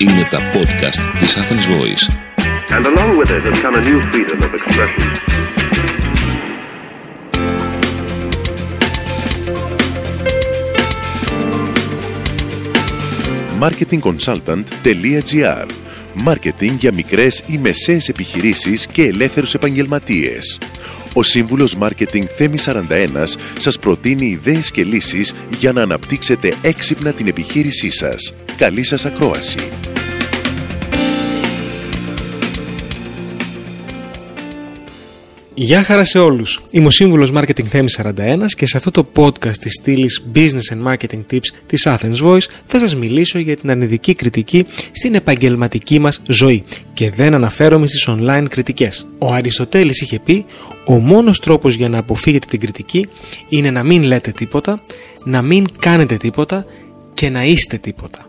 Είναι τα podcast της Athens Voice. And along with it has come a new freedom of expression. marketingconsultant.gr Μάρκετινγκ για μικρές ή μεσαίες επιχειρήσεις και ελεύθερους επαγγελματίες. Ο σύμβουλος Μάρκετινγκ Θέμης 41 σας προτείνει ιδέες και λύσεις για να αναπτύξετε έξυπνα την επιχείρησή σας. Καλή σας ακρόαση! Γεια χαρά σε όλους. Είμαι ο σύμβουλος Marketing Θέμης 41 και σε αυτό το podcast της στήλης Business and Marketing Tips της Athens Voice θα σας μιλήσω για την αρνητική κριτική στην επαγγελματική μας ζωή και δεν αναφέρομαι στις online κριτικές. Ο Αριστοτέλης είχε πει ο μόνος τρόπος για να αποφύγετε την κριτική είναι να μην λέτε τίποτα, να μην κάνετε τίποτα και να είστε τίποτα.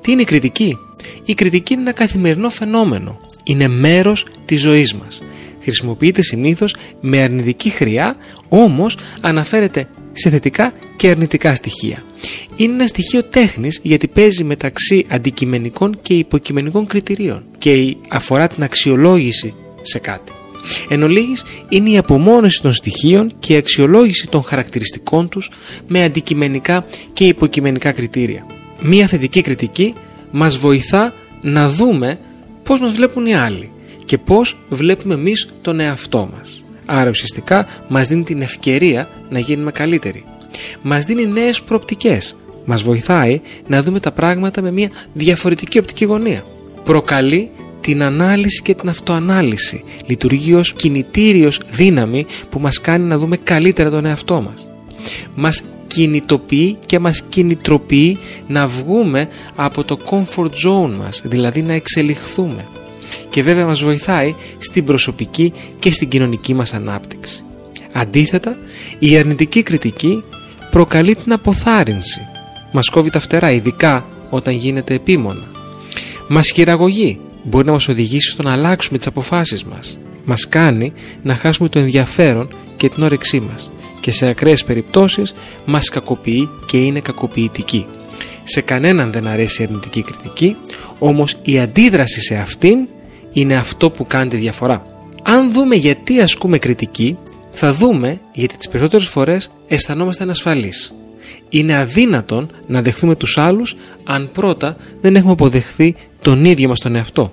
Τι είναι η κριτική; Η κριτική είναι ένα καθημερινό φαινόμενο. Είναι μέρος της ζωής μας χρησιμοποιείται συνήθως με αρνητική χρειά, όμως αναφέρεται σε θετικά και αρνητικά στοιχεία. Είναι ένα στοιχείο τέχνης γιατί παίζει μεταξύ αντικειμενικών και υποκειμενικών κριτηρίων και αφορά την αξιολόγηση σε κάτι. Εν ολίγης, είναι η απομόνωση των στοιχείων και η αξιολόγηση των χαρακτηριστικών τους με αντικειμενικά και υποκειμενικά κριτήρια. Μία θετική κριτική μας βοηθά να δούμε πώς μας βλέπουν οι άλλοι και πώς βλέπουμε εμείς τον εαυτό μας. Άρα ουσιαστικά μας δίνει την ευκαιρία να γίνουμε καλύτεροι. Μας δίνει νέες προοπτικές. Μας βοηθάει να δούμε τα πράγματα με μια διαφορετική οπτική γωνία. Προκαλεί την ανάλυση και την αυτοανάλυση. Λειτουργεί ως κινητήριος δύναμη που μας κάνει να δούμε καλύτερα τον εαυτό μας. Μας κινητοποιεί και μας κινητροποιεί να βγούμε από το comfort zone μας, δηλαδή να εξελιχθούμε και βέβαια μας βοηθάει στην προσωπική και στην κοινωνική μας ανάπτυξη. Αντίθετα, η αρνητική κριτική προκαλεί την αποθάρρυνση. Μας κόβει τα φτερά, ειδικά όταν γίνεται επίμονα. Μας χειραγωγεί, μπορεί να μας οδηγήσει στο να αλλάξουμε τις αποφάσεις μας. Μας κάνει να χάσουμε το ενδιαφέρον και την όρεξή μας και σε ακραίες περιπτώσεις μας κακοποιεί και είναι κακοποιητική. Σε κανέναν δεν αρέσει η αρνητική κριτική, όμως η αντίδραση σε αυτήν είναι αυτό που κάνει τη διαφορά. Αν δούμε γιατί ασκούμε κριτική, θα δούμε γιατί τις περισσότερες φορές αισθανόμαστε ανασφαλείς. Είναι αδύνατον να δεχθούμε τους άλλους αν πρώτα δεν έχουμε αποδεχθεί τον ίδιο μας τον εαυτό.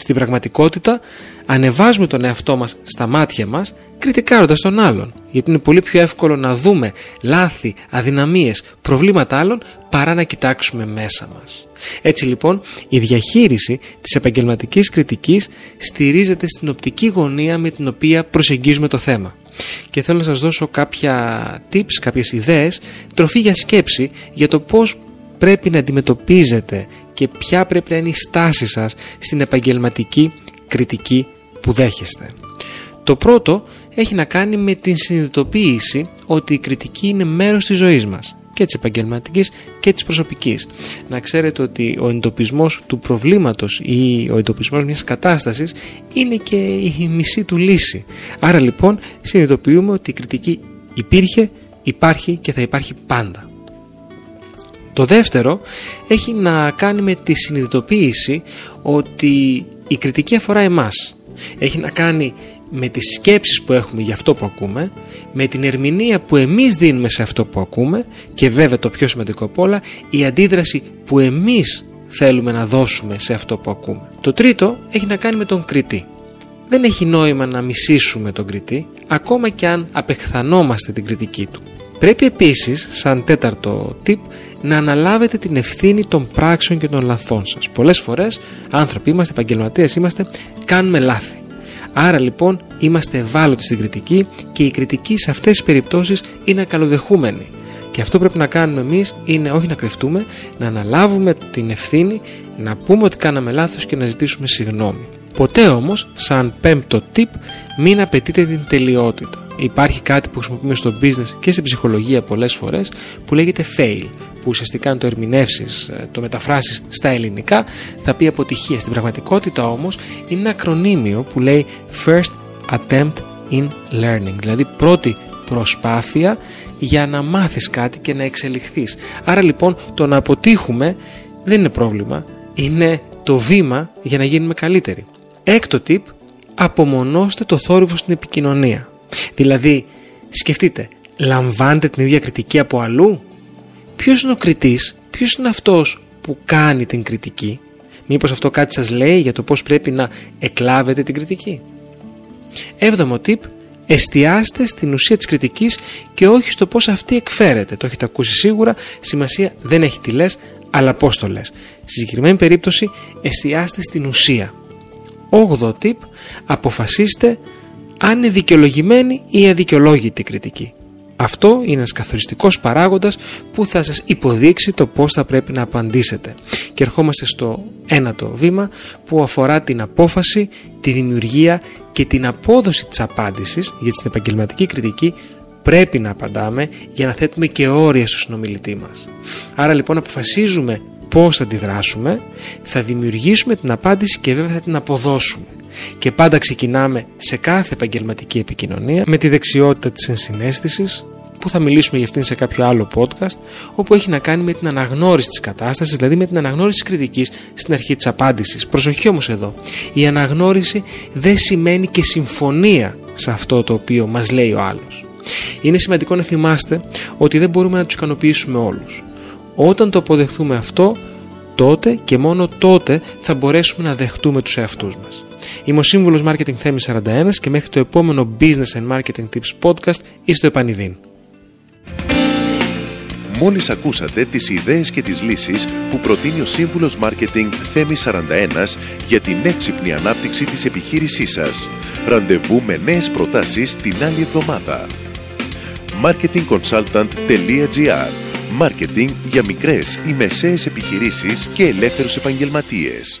Στην πραγματικότητα ανεβάζουμε τον εαυτό μας στα μάτια μας κριτικάροντας τον άλλον γιατί είναι πολύ πιο εύκολο να δούμε λάθη, αδυναμίες, προβλήματα άλλων παρά να κοιτάξουμε μέσα μας. Έτσι λοιπόν η διαχείριση της επαγγελματικής κριτικής στηρίζεται στην οπτική γωνία με την οποία προσεγγίζουμε το θέμα. Και θέλω να σας δώσω κάποια tips, κάποιες ιδέες, τροφή για σκέψη για το πώς πρέπει να αντιμετωπίζετε και ποια πρέπει να είναι η στάση σας στην επαγγελματική κριτική που δέχεστε. Το πρώτο έχει να κάνει με την συνειδητοποίηση ότι η κριτική είναι μέρος της ζωής μας και της επαγγελματικής και της προσωπικής. Να ξέρετε ότι ο εντοπισμός του προβλήματος ή ο εντοπισμός μιας κατάστασης είναι και η μισή του λύση. Άρα λοιπόν συνειδητοποιούμε ότι η κριτική υπήρχε, υπάρχει και θα υπάρχει πάντα. Το δεύτερο έχει να κάνει με τη συνειδητοποίηση ότι η κριτική αφορά εμάς. Έχει να κάνει με τις σκέψεις που έχουμε για αυτό που ακούμε, με την ερμηνεία που εμείς δίνουμε σε αυτό που ακούμε και βέβαια το πιο σημαντικό από όλα, η αντίδραση που εμείς θέλουμε να δώσουμε σε αυτό που ακούμε. Το τρίτο έχει να κάνει με τον κριτή. Δεν έχει νόημα να μισήσουμε τον κριτή, ακόμα και αν απεχθανόμαστε την κριτική του. Πρέπει επίσης, σαν τέταρτο tip, να αναλάβετε την ευθύνη των πράξεων και των λαθών σας. Πολλές φορές άνθρωποι είμαστε, επαγγελματίες είμαστε, κάνουμε λάθη. Άρα λοιπόν είμαστε ευάλωτοι στην κριτική και η κριτική σε αυτές τις περιπτώσεις είναι καλοδεχούμενη. Και αυτό πρέπει να κάνουμε εμείς είναι όχι να κρυφτούμε, να αναλάβουμε την ευθύνη, να πούμε ότι κάναμε λάθος και να ζητήσουμε συγγνώμη. Ποτέ όμως, σαν πέμπτο tip, μην απαιτείτε την τελειότητα. Υπάρχει κάτι που χρησιμοποιούμε στο business και στην ψυχολογία πολλές φορές που λέγεται fail που ουσιαστικά αν το ερμηνεύσεις, ε, το μεταφράσεις στα ελληνικά, θα πει αποτυχία. Στην πραγματικότητα όμως είναι ένα ακρονίμιο που λέει First Attempt in Learning, δηλαδή πρώτη προσπάθεια για να μάθεις κάτι και να εξελιχθείς. Άρα λοιπόν το να αποτύχουμε δεν είναι πρόβλημα, είναι το βήμα για να γίνουμε καλύτεροι. Έκτο tip, απομονώστε το θόρυβο στην επικοινωνία. Δηλαδή, σκεφτείτε, λαμβάνετε την ίδια κριτική από αλλού; Ποιος είναι ο κριτής, ποιος είναι αυτός που κάνει την κριτική; Μήπως αυτό κάτι σας λέει για το πώς πρέπει να εκλάβετε την κριτική; Έβδομο tip, εστιάστε στην ουσία της κριτικής και όχι στο πώς αυτή εκφέρεται. Το έχετε ακούσει σίγουρα, σημασία δεν έχει τι λες, αλλά πώς το λες. Στη συγκεκριμένη περίπτωση εστιάστε στην ουσία. Όγδο tip, αποφασίστε αν είναι δικαιολογημένη ή αδικαιολόγητη κριτική. Αυτό είναι ένας καθοριστικός παράγοντας που θα σας υποδείξει το πώς θα πρέπει να απαντήσετε. Και ερχόμαστε στο ένατο βήμα που αφορά την απόφαση, τη δημιουργία και την απόδοση της απάντησης για την επαγγελματική κριτική πρέπει να απαντάμε για να θέτουμε και όρια στο συνομιλητή μας. Άρα λοιπόν αποφασίζουμε πώς θα αντιδράσουμε, θα δημιουργήσουμε την απάντηση και βέβαια θα την αποδώσουμε. Και πάντα ξεκινάμε σε κάθε επαγγελματική επικοινωνία με τη δεξιότητα της ενσυναίσθησης, που θα μιλήσουμε για αυτήν σε κάποιο άλλο podcast, όπου έχει να κάνει με την αναγνώριση της κατάστασης, δηλαδή με την αναγνώριση της κριτικής στην αρχή της απάντησης. Προσοχή όμως εδώ, η αναγνώριση δεν σημαίνει και συμφωνία σε αυτό το οποίο μας λέει ο άλλος. Είναι σημαντικό να θυμάστε ότι δεν μπορούμε να τους ικανοποιήσουμε όλους. Όταν το αποδεχθούμε αυτό, τότε και μόνο τότε θα μπορέσουμε να δεχτούμε τους εαυτούς μας. Είμαι ο Σύμβουλος Marketing Θέμης 41 και μέχρι το επόμενο Business and Marketing Tips Podcast είστε επανειδήν. Μόλις ακούσατε τις ιδέες και τις λύσεις που προτείνει ο Σύμβουλος Μάρκετινγκ Θέμης 41 για την έξυπνη ανάπτυξη της επιχείρησής σας. Ραντεβού με νέες προτάσεις την άλλη εβδομάδα. marketingconsultant.gr Μάρκετινγκ για μικρές ή μεσαίες επιχειρήσεις και ελεύθερους επαγγελματίες.